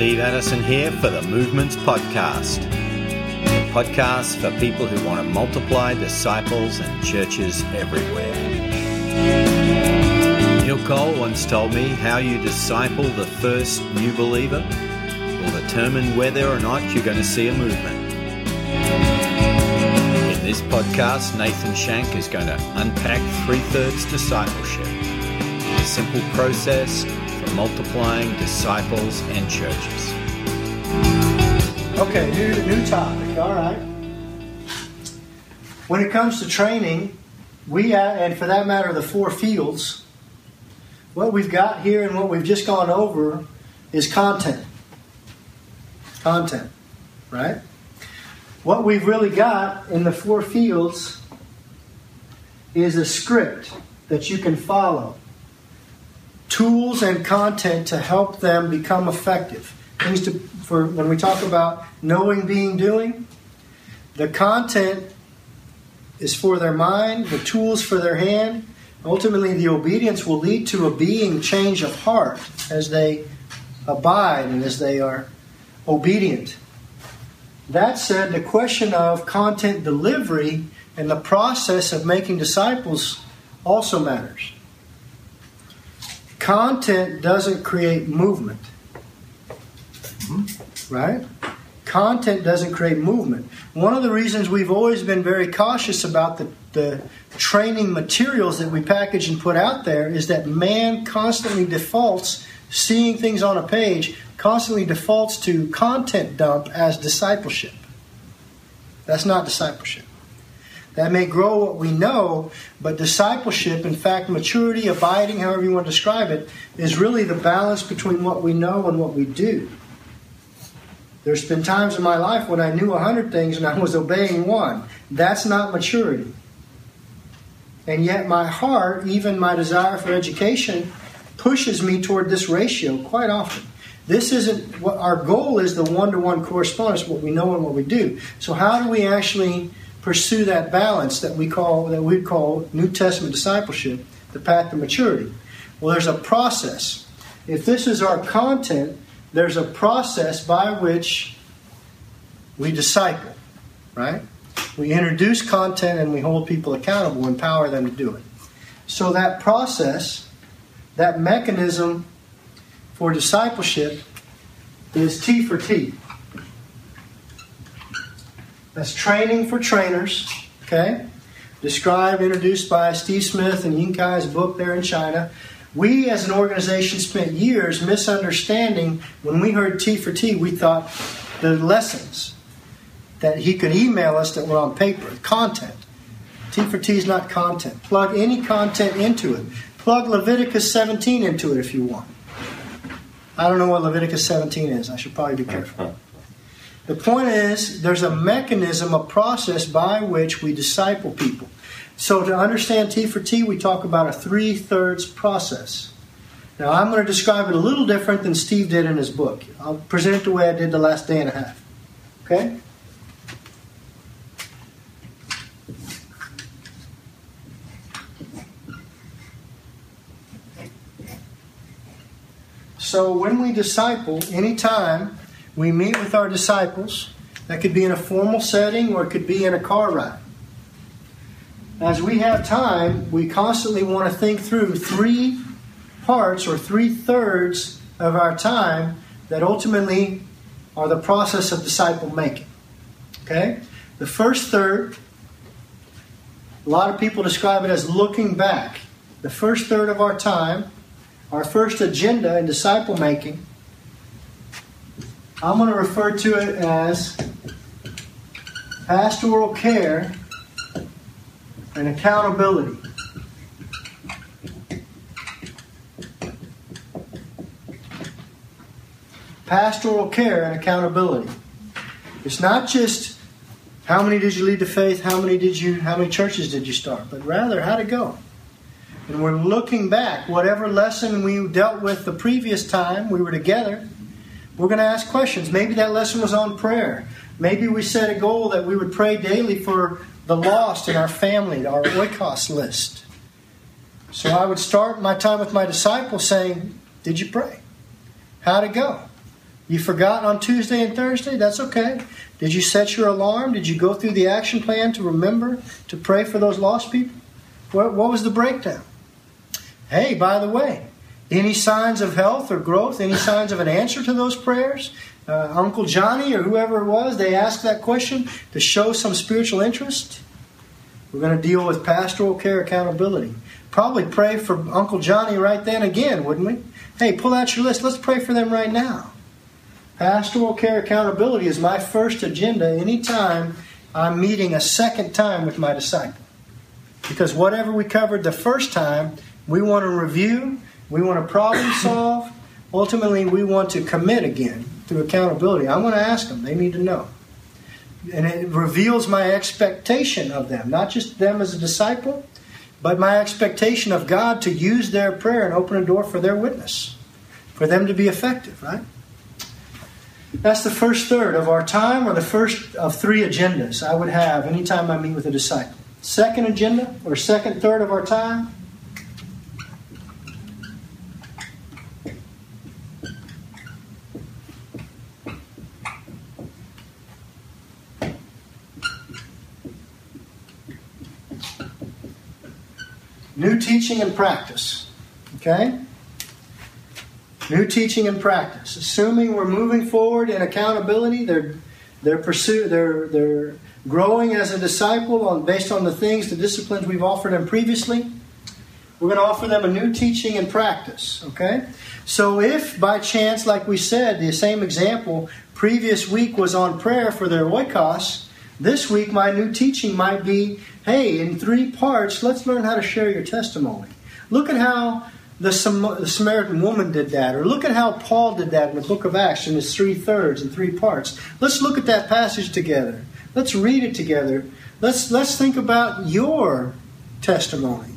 Steve Addison here for the Movements Podcast. A podcast for people who want to multiply disciples and churches everywhere. Neil Cole once told me how you disciple the first new believer will determine whether or not you're going to see a movement. In this podcast, Nathan Shank is going to unpack three thirds discipleship, a simple process multiplying disciples and churches. Okay, new, new topic. All right. When it comes to training, we, uh, and for that matter, the four fields, what we've got here and what we've just gone over is content. Content, right? What we've really got in the four fields is a script that you can follow tools and content to help them become effective. Things to for when we talk about knowing, being, doing, the content is for their mind, the tools for their hand. Ultimately, the obedience will lead to a being change of heart as they abide and as they are obedient. That said, the question of content delivery and the process of making disciples also matters. Content doesn't create movement. Right? Content doesn't create movement. One of the reasons we've always been very cautious about the, the training materials that we package and put out there is that man constantly defaults, seeing things on a page, constantly defaults to content dump as discipleship. That's not discipleship. That may grow what we know, but discipleship, in fact, maturity, abiding, however you want to describe it, is really the balance between what we know and what we do. There's been times in my life when I knew a hundred things and I was obeying one. That's not maturity. And yet, my heart, even my desire for education, pushes me toward this ratio quite often. This isn't what our goal is the one to one correspondence, what we know and what we do. So, how do we actually pursue that balance that we call that we call New Testament discipleship, the path to maturity. Well, there's a process. If this is our content, there's a process by which we disciple, right? We introduce content and we hold people accountable, empower them to do it. So that process, that mechanism for discipleship is T for T. That's training for trainers, okay? Described, introduced by Steve Smith and Ying Kai's book there in China. We as an organization spent years misunderstanding when we heard T for T, we thought the lessons that he could email us that were on paper, content. T for T is not content. Plug any content into it. Plug Leviticus 17 into it if you want. I don't know what Leviticus 17 is. I should probably be careful. The point is, there's a mechanism, a process by which we disciple people. So, to understand T for T, we talk about a three thirds process. Now, I'm going to describe it a little different than Steve did in his book. I'll present it the way I did the last day and a half. Okay? So, when we disciple, anytime we meet with our disciples. That could be in a formal setting or it could be in a car ride. As we have time, we constantly want to think through three parts or three thirds of our time that ultimately are the process of disciple making. Okay? The first third, a lot of people describe it as looking back. The first third of our time, our first agenda in disciple making, I'm going to refer to it as pastoral care and accountability. Pastoral care and accountability. It's not just how many did you lead to faith, how many did you how many churches did you start, but rather how'd it go? And we're looking back, whatever lesson we dealt with the previous time we were together, we're going to ask questions. Maybe that lesson was on prayer. Maybe we set a goal that we would pray daily for the lost in our family, our oikos list. So I would start my time with my disciples saying, Did you pray? How'd it go? You forgot on Tuesday and Thursday? That's okay. Did you set your alarm? Did you go through the action plan to remember to pray for those lost people? What, what was the breakdown? Hey, by the way, any signs of health or growth? Any signs of an answer to those prayers? Uh, Uncle Johnny or whoever it was, they asked that question to show some spiritual interest. We're going to deal with pastoral care accountability. Probably pray for Uncle Johnny right then again, wouldn't we? Hey, pull out your list. Let's pray for them right now. Pastoral care accountability is my first agenda anytime I'm meeting a second time with my disciple. Because whatever we covered the first time, we want to review, we want to problem solve, ultimately, we want to commit again through accountability. I'm going to ask them, they need to know. And it reveals my expectation of them, not just them as a disciple, but my expectation of God to use their prayer and open a door for their witness, for them to be effective, right? That's the first third of our time, or the first of three agendas I would have anytime I meet with a disciple. Second agenda, or second third of our time, New teaching and practice. Okay? New teaching and practice. Assuming we're moving forward in accountability, they're they're pursue they're they're growing as a disciple on based on the things, the disciplines we've offered them previously. We're going to offer them a new teaching and practice. Okay? So if by chance, like we said, the same example previous week was on prayer for their oikos, this week my new teaching might be, hey, in three parts, let's learn how to share your testimony. Look at how the, Samaritan woman did that, or look at how Paul did that in the book of Acts in his three thirds and three parts. Let's look at that passage together. Let's read it together. Let's let's think about your testimony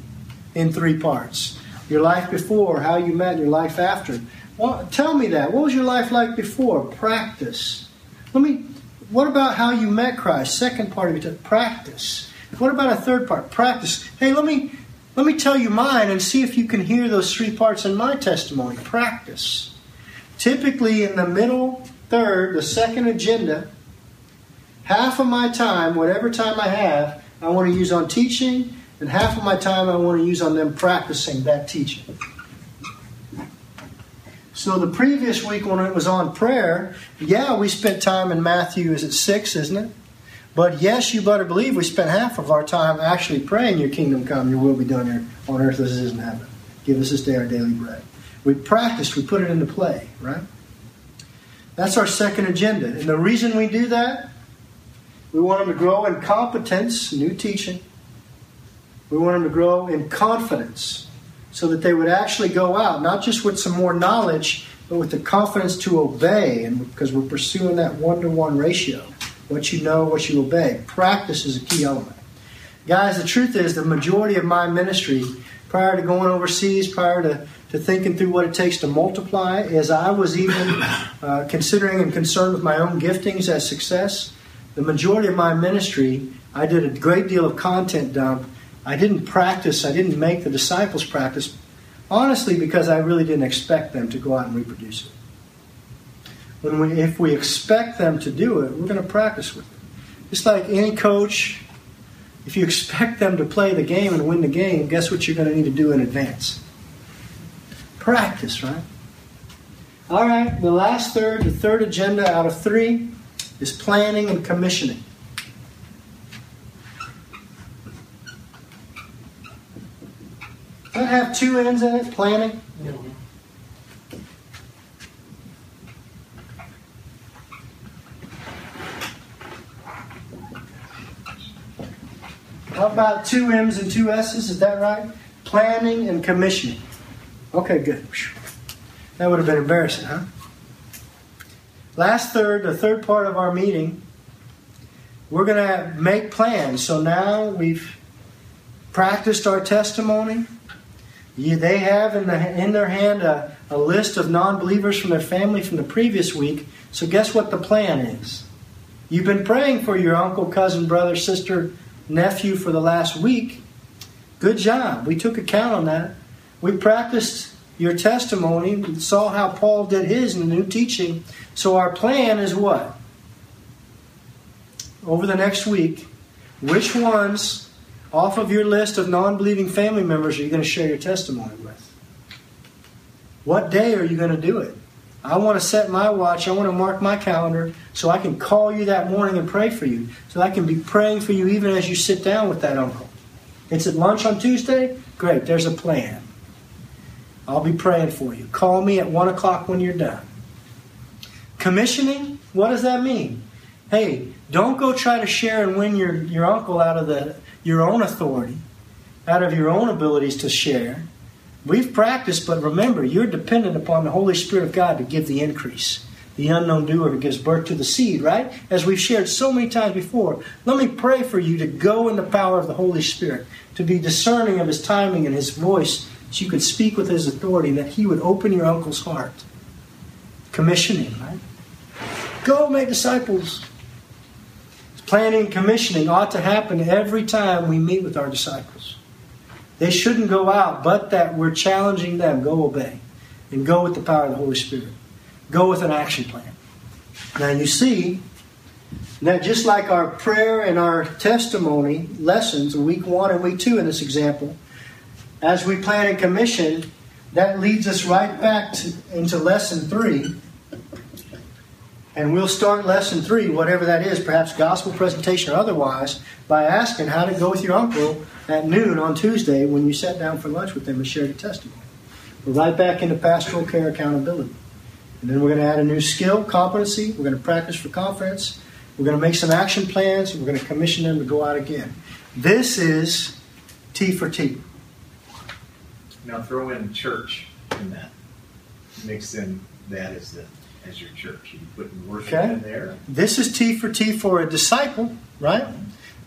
in three parts. Your life before, how you met, your life after. Well, tell me that. What was your life like before? Practice. Let me. What about how you met Christ? Second part of it, practice. What about a third part? Practice. Hey, let me let me tell you mine and see if you can hear those three parts in my testimony. Practice. Typically, in the middle third, the second agenda, half of my time, whatever time I have, I want to use on teaching, and half of my time I want to use on them practicing that teaching. So the previous week when it was on prayer, yeah, we spent time in Matthew, is it 6, isn't it? But yes, you better believe we spent half of our time actually praying, Your kingdom come, Your will be done here on earth as it is in heaven. Give us this day our daily bread. We practiced, we put it into play, right? That's our second agenda. And the reason we do that, we want them to grow in competence, new teaching. We want them to grow in confidence so that they would actually go out, not just with some more knowledge, but with the confidence to obey, and because we're pursuing that one to one ratio what you know, what you obey. Practice is a key element. Guys, the truth is, the majority of my ministry, prior to going overseas, prior to, to thinking through what it takes to multiply, as I was even uh, considering and concerned with my own giftings as success, the majority of my ministry, I did a great deal of content dump. I didn't practice, I didn't make the disciples practice, honestly, because I really didn't expect them to go out and reproduce it when we, if we expect them to do it, we're going to practice with them. Just like any coach, if you expect them to play the game and win the game, guess what you're going to need to do in advance? Practice, right? All right, the last third, the third agenda out of three, is planning and commissioning. Does that have two ends in it? Planning? How about two M's and two S's? Is that right? Planning and commissioning. Okay, good. That would have been embarrassing, huh? Last third, the third part of our meeting, we're going to make plans. So now we've practiced our testimony. They have in, the, in their hand a, a list of non believers from their family from the previous week. So, guess what the plan is? You've been praying for your uncle, cousin, brother, sister, nephew for the last week. Good job. We took account on that. We practiced your testimony, saw how Paul did his in the new teaching. So our plan is what? Over the next week, which ones off of your list of non believing family members are you going to share your testimony with? What day are you going to do it? I want to set my watch, I want to mark my calendar so I can call you that morning and pray for you. So I can be praying for you even as you sit down with that uncle. It's at lunch on Tuesday? Great, there's a plan. I'll be praying for you. Call me at 1 o'clock when you're done. Commissioning, what does that mean? Hey, don't go try to share and win your, your uncle out of the, your own authority, out of your own abilities to share. We've practiced, but remember, you're dependent upon the Holy Spirit of God to give the increase. The unknown doer who gives birth to the seed, right? As we've shared so many times before, let me pray for you to go in the power of the Holy Spirit, to be discerning of His timing and His voice, so you could speak with His authority, that He would open your uncle's heart. Commissioning, right? Go make disciples. Planning and commissioning ought to happen every time we meet with our disciples. They shouldn't go out, but that we're challenging them. Go obey. And go with the power of the Holy Spirit. Go with an action plan. Now you see that just like our prayer and our testimony lessons, week one and week two in this example, as we plan and commission, that leads us right back to, into lesson three. And we'll start lesson three, whatever that is, perhaps gospel presentation or otherwise, by asking how to go with your uncle at noon on Tuesday when you sat down for lunch with them and shared a testimony. We're right back into pastoral care accountability. And then we're going to add a new skill, competency. We're going to practice for conference. We're going to make some action plans. We're going to commission them to go out again. This is T for T. Now throw in church in that. Mix in that as the as your church. You put worship okay. in there. This is T for T for a disciple, right?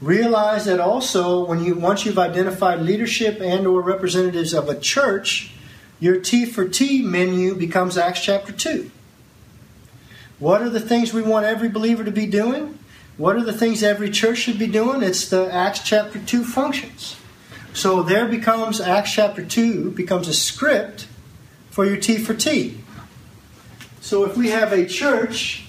Realize that also when you once you've identified leadership and or representatives of a church, your T for T menu becomes Acts chapter 2. What are the things we want every believer to be doing? What are the things every church should be doing? It's the Acts chapter 2 functions. So there becomes Acts chapter 2 becomes a script for your T for T. So if we have a church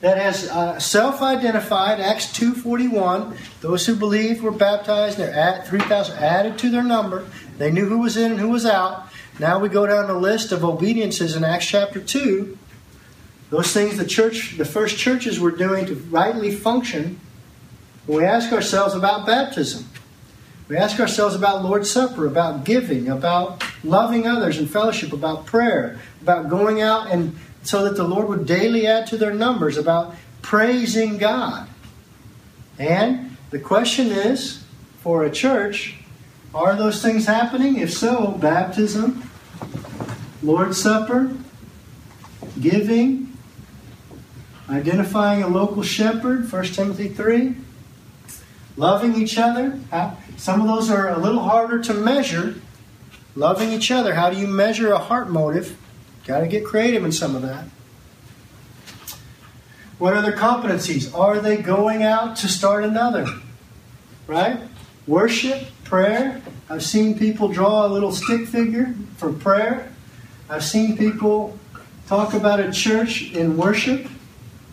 that has uh, self-identified acts 241 those who believed were baptized they're at 3000 added to their number they knew who was in and who was out now we go down the list of obediences in acts chapter 2 those things the church the first churches were doing to rightly function when we ask ourselves about baptism we ask ourselves about lord's supper about giving about loving others and fellowship about prayer about going out and so that the Lord would daily add to their numbers about praising God. And the question is for a church, are those things happening? If so, baptism, Lord's Supper, giving, identifying a local shepherd, 1 Timothy 3, loving each other. Some of those are a little harder to measure. Loving each other. How do you measure a heart motive? Got to get creative in some of that. What are their competencies? Are they going out to start another? Right? Worship, prayer. I've seen people draw a little stick figure for prayer. I've seen people talk about a church in worship,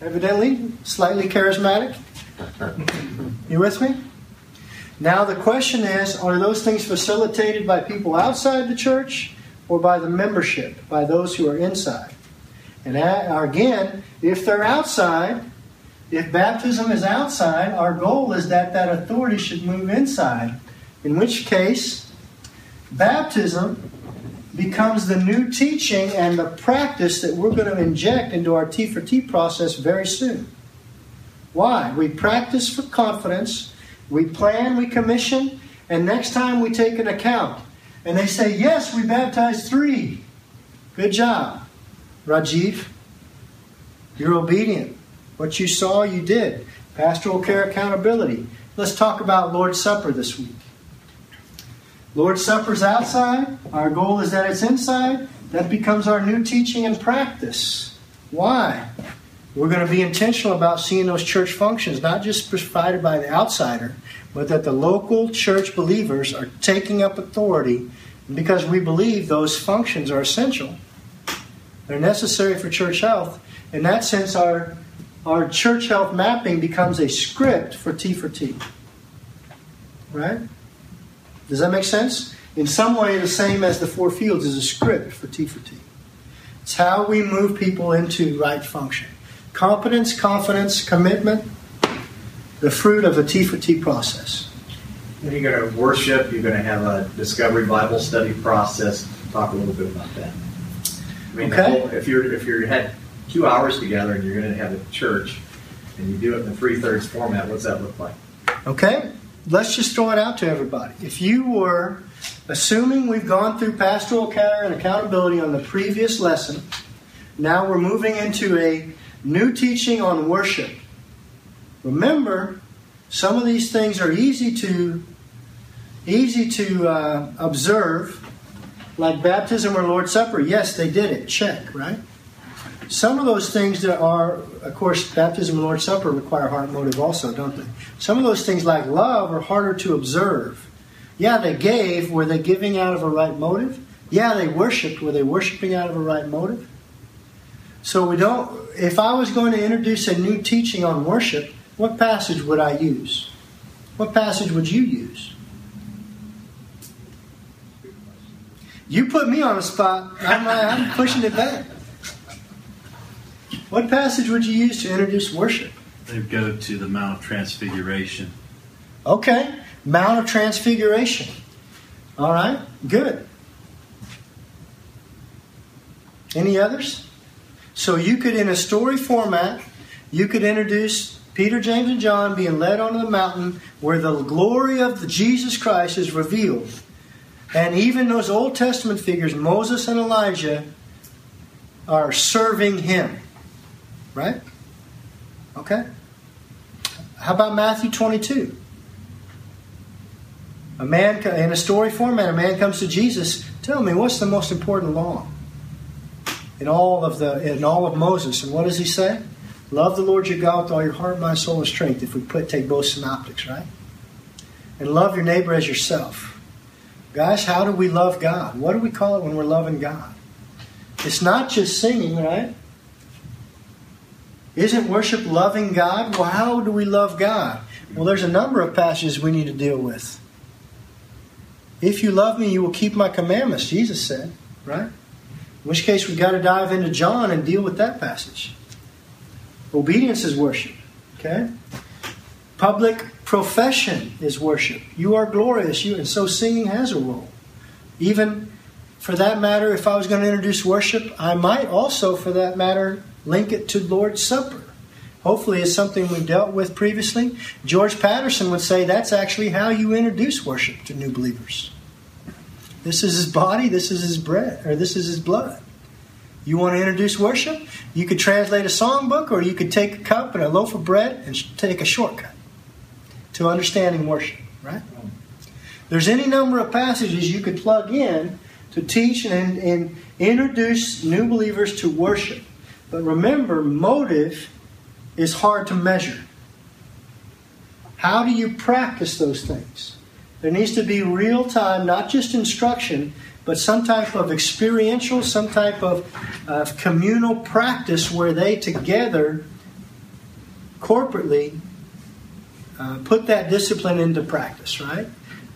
evidently, slightly charismatic. You with me? Now, the question is are those things facilitated by people outside the church or by the membership, by those who are inside. And again, if they're outside, if baptism is outside, our goal is that that authority should move inside. In which case, baptism becomes the new teaching and the practice that we're going to inject into our T for T process very soon. Why? We practice for confidence, we plan, we commission, and next time we take an account. And they say, Yes, we baptized three. Good job, Rajiv. You're obedient. What you saw, you did. Pastoral care accountability. Let's talk about Lord's Supper this week. Lord's Supper's outside. Our goal is that it's inside. That becomes our new teaching and practice. Why? We're going to be intentional about seeing those church functions, not just provided by the outsider, but that the local church believers are taking up authority because we believe those functions are essential. They're necessary for church health. In that sense, our, our church health mapping becomes a script for T for T. Right? Does that make sense? In some way, the same as the four fields is a script for T for T. It's how we move people into right function. Competence, confidence, commitment, the fruit of a T for T process. When you're going to worship, you're going to have a discovery Bible study process. Talk a little bit about that. I mean, okay. whole, if you're if you had two hours together and you're going to have a church, and you do it in the three thirds format, what's that look like? Okay, let's just throw it out to everybody. If you were assuming we've gone through pastoral care and accountability on the previous lesson, now we're moving into a new teaching on worship. Remember, some of these things are easy to easy to uh, observe, like baptism or Lord's Supper. Yes, they did it. Check, right? Some of those things that are, of course, baptism and Lord's Supper require heart motive also, don't they? Some of those things, like love, are harder to observe. Yeah, they gave. Were they giving out of a right motive? Yeah, they worshiped. Were they worshiping out of a right motive? So we don't. If I was going to introduce a new teaching on worship, what passage would I use? What passage would you use? You put me on the spot. I'm, I'm pushing it back. What passage would you use to introduce worship? They go to the Mount of Transfiguration. Okay, Mount of Transfiguration. All right, good. Any others? So you could, in a story format, you could introduce Peter, James, and John being led onto the mountain where the glory of Jesus Christ is revealed. And even those Old Testament figures, Moses and Elijah, are serving him. Right? Okay. How about Matthew 22? A man in a story format, a man comes to Jesus. Tell me, what's the most important law in all of the in all of Moses? And what does he say? Love the Lord your God with all your heart, mind, soul, and strength. If we put take both synoptics, right? And love your neighbor as yourself. Guys, how do we love God? What do we call it when we're loving God? It's not just singing, right? Isn't worship loving God? Well, how do we love God? Well, there's a number of passages we need to deal with. If you love me, you will keep my commandments, Jesus said, right? In which case, we've got to dive into John and deal with that passage. Obedience is worship, okay? Public profession is worship. You are glorious, you, and so singing has a role. Even for that matter, if I was going to introduce worship, I might also, for that matter, link it to Lord's Supper. Hopefully, it's something we've dealt with previously. George Patterson would say that's actually how you introduce worship to new believers. This is his body, this is his bread, or this is his blood. You want to introduce worship? You could translate a songbook, or you could take a cup and a loaf of bread and take a shortcut to understanding worship, right? There's any number of passages you could plug in to teach and, and introduce new believers to worship. But remember, motive is hard to measure. How do you practice those things? There needs to be real time, not just instruction, but some type of experiential, some type of uh, communal practice where they together, corporately, uh, put that discipline into practice, right?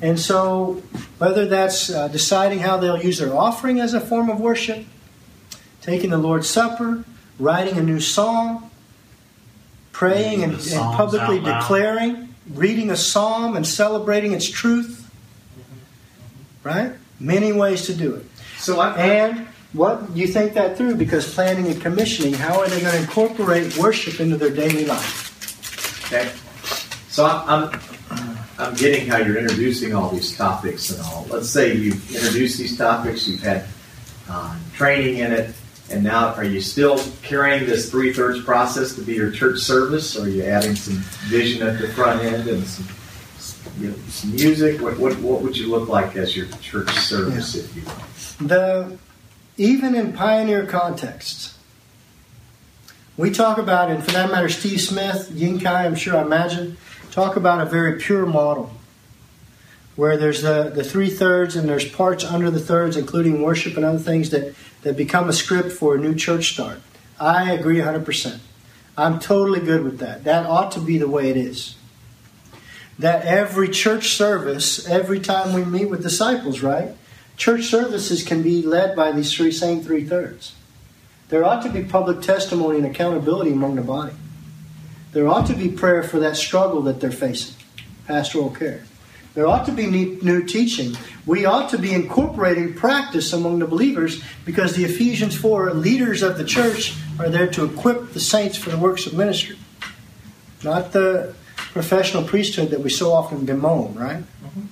And so, whether that's uh, deciding how they'll use their offering as a form of worship, taking the Lord's Supper, writing a new song, praying and, and publicly declaring, reading a psalm and celebrating its truth, right? Many ways to do it. So I, and what you think that through because planning and commissioning, how are they going to incorporate worship into their daily life? Okay. So I'm, I'm, getting how you're introducing all these topics and all. Let's say you've introduced these topics, you've had uh, training in it, and now are you still carrying this three thirds process to be your church service? Or are you adding some vision at the front end and some, you know, some music? What, what, what would you look like as your church service, Yeah. if you will? The even in pioneer contexts, we talk about, and for that matter, Steve Smith, Ying Kai, I'm sure I imagine, talk about a very pure model. Where there's the, the three thirds and there's parts under the thirds, including worship and other things that, that become a script for a new church start. I agree 100%. I'm totally good with that. That ought to be the way it is. That every church service, every time we meet with disciples, right? Church services can be led by these three same three thirds. There ought to be public testimony and accountability among the body. There ought to be prayer for that struggle that they're facing, pastoral care. There ought to be new teaching. We ought to be incorporating practice among the believers because the Ephesians 4 leaders of the church are there to equip the saints for the works of ministry. Not the professional priesthood that we so often bemoan, right? Mm-hmm.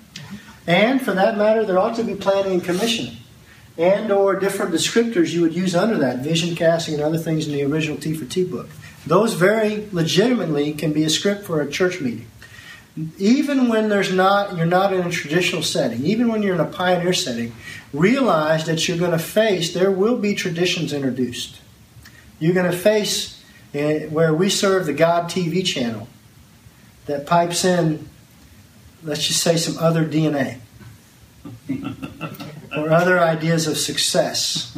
And for that matter, there ought to be planning and commissioning. And or different descriptors you would use under that, vision casting and other things in the original T for T book. Those very legitimately can be a script for a church meeting even when there's not you're not in a traditional setting even when you're in a pioneer setting realize that you're going to face there will be traditions introduced. You're going to face uh, where we serve the god tv channel that pipes in let's just say some other dna or other ideas of success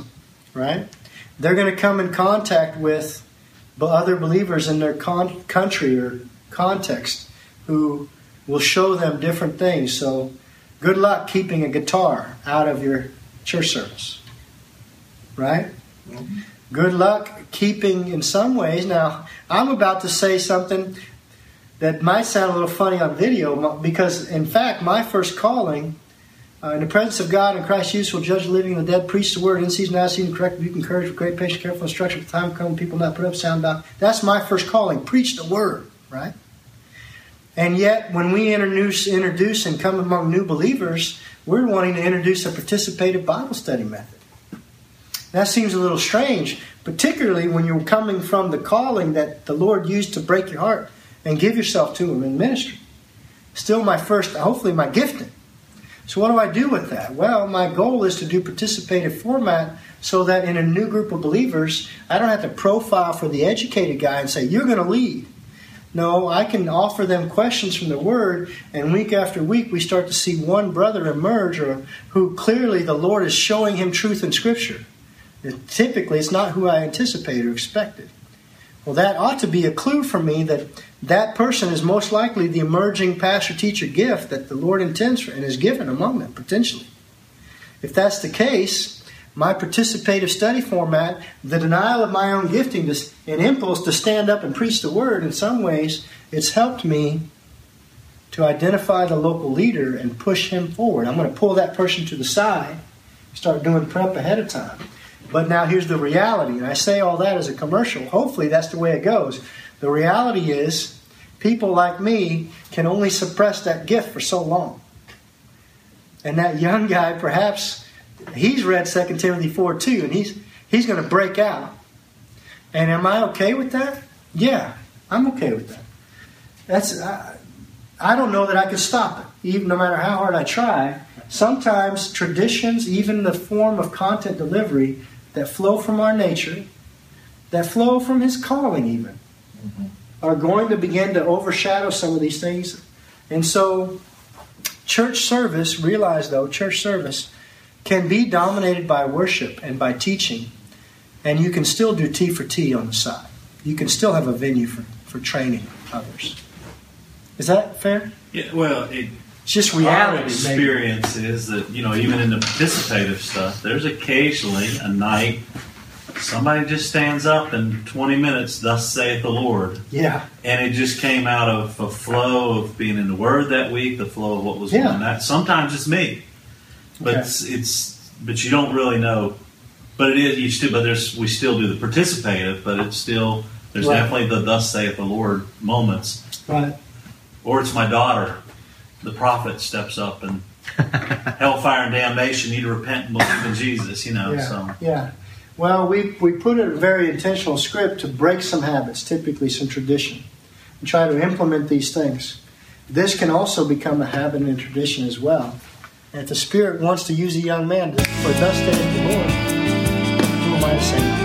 right? They're going to come in contact with other believers in their con- country or context who will show them different things. So, good luck keeping a guitar out of your church service. Right? Mm-hmm. Good luck keeping, in some ways. Now, I'm about to say something that might sound a little funny on video because, in fact, my first calling. Uh, in the presence of God and Christ Jesus will judge the living and the dead, preach the word in season, out of season, correct, rebuke, encourage with great patience, careful instruction. The time come, people not put up sound about. That's my first calling. Preach the word, right? And yet, when we introduce, introduce and come among new believers, we're wanting to introduce a participative Bible study method. That seems a little strange, particularly when you're coming from the calling that the Lord used to break your heart and give yourself to Him in ministry. Still, my first, hopefully, my gifting. So, what do I do with that? Well, my goal is to do participative format so that in a new group of believers, I don't have to profile for the educated guy and say, You're going to lead. No, I can offer them questions from the Word, and week after week we start to see one brother emerge or who clearly the Lord is showing him truth in Scripture. Typically, it's not who I anticipated or expected. Well, that ought to be a clue for me that that person is most likely the emerging pastor teacher gift that the Lord intends for and is given among them, potentially. If that's the case, my participative study format, the denial of my own gifting, an impulse to stand up and preach the word, in some ways, it's helped me to identify the local leader and push him forward. I'm going to pull that person to the side, start doing prep ahead of time. But now here's the reality, and I say all that as a commercial. Hopefully, that's the way it goes. The reality is, people like me can only suppress that gift for so long. And that young guy, perhaps he's read 2 Timothy 4 2, and he's, he's going to break out. And am I okay with that? Yeah, I'm okay with that. That's I, I don't know that I could stop it, even no matter how hard I try. Sometimes traditions, even the form of content delivery that flow from our nature, that flow from His calling, even, mm-hmm. are going to begin to overshadow some of these things. And so, church service, realize though, church service can be dominated by worship and by teaching, and you can still do T for T on the side. You can still have a venue for, for training others. Is that fair? Yeah, well, it, it's just reality. Our experience maybe. is that, you know, even in the participative stuff, there's occasionally a night somebody just stands up in 20 minutes, thus saith the Lord. Yeah. And it just came out of a flow of being in the Word that week, the flow of what was yeah. going on. Sometimes it's me but okay. it's, it's but you don't really know. But it is you still, but there's we still do the participative, but it's still there's right. definitely the thus saith the Lord moments. Right. Or it's my daughter, the prophet steps up and hellfire and damnation. You need to repent and believe in Jesus. You know. Yeah. So. Yeah. Well, we we put in a very intentional script to break some habits, typically some tradition, and try to implement these things. This can also become a habit and tradition as well. And if the Spirit wants to use a young man for thus saith the Lord, who am I to say?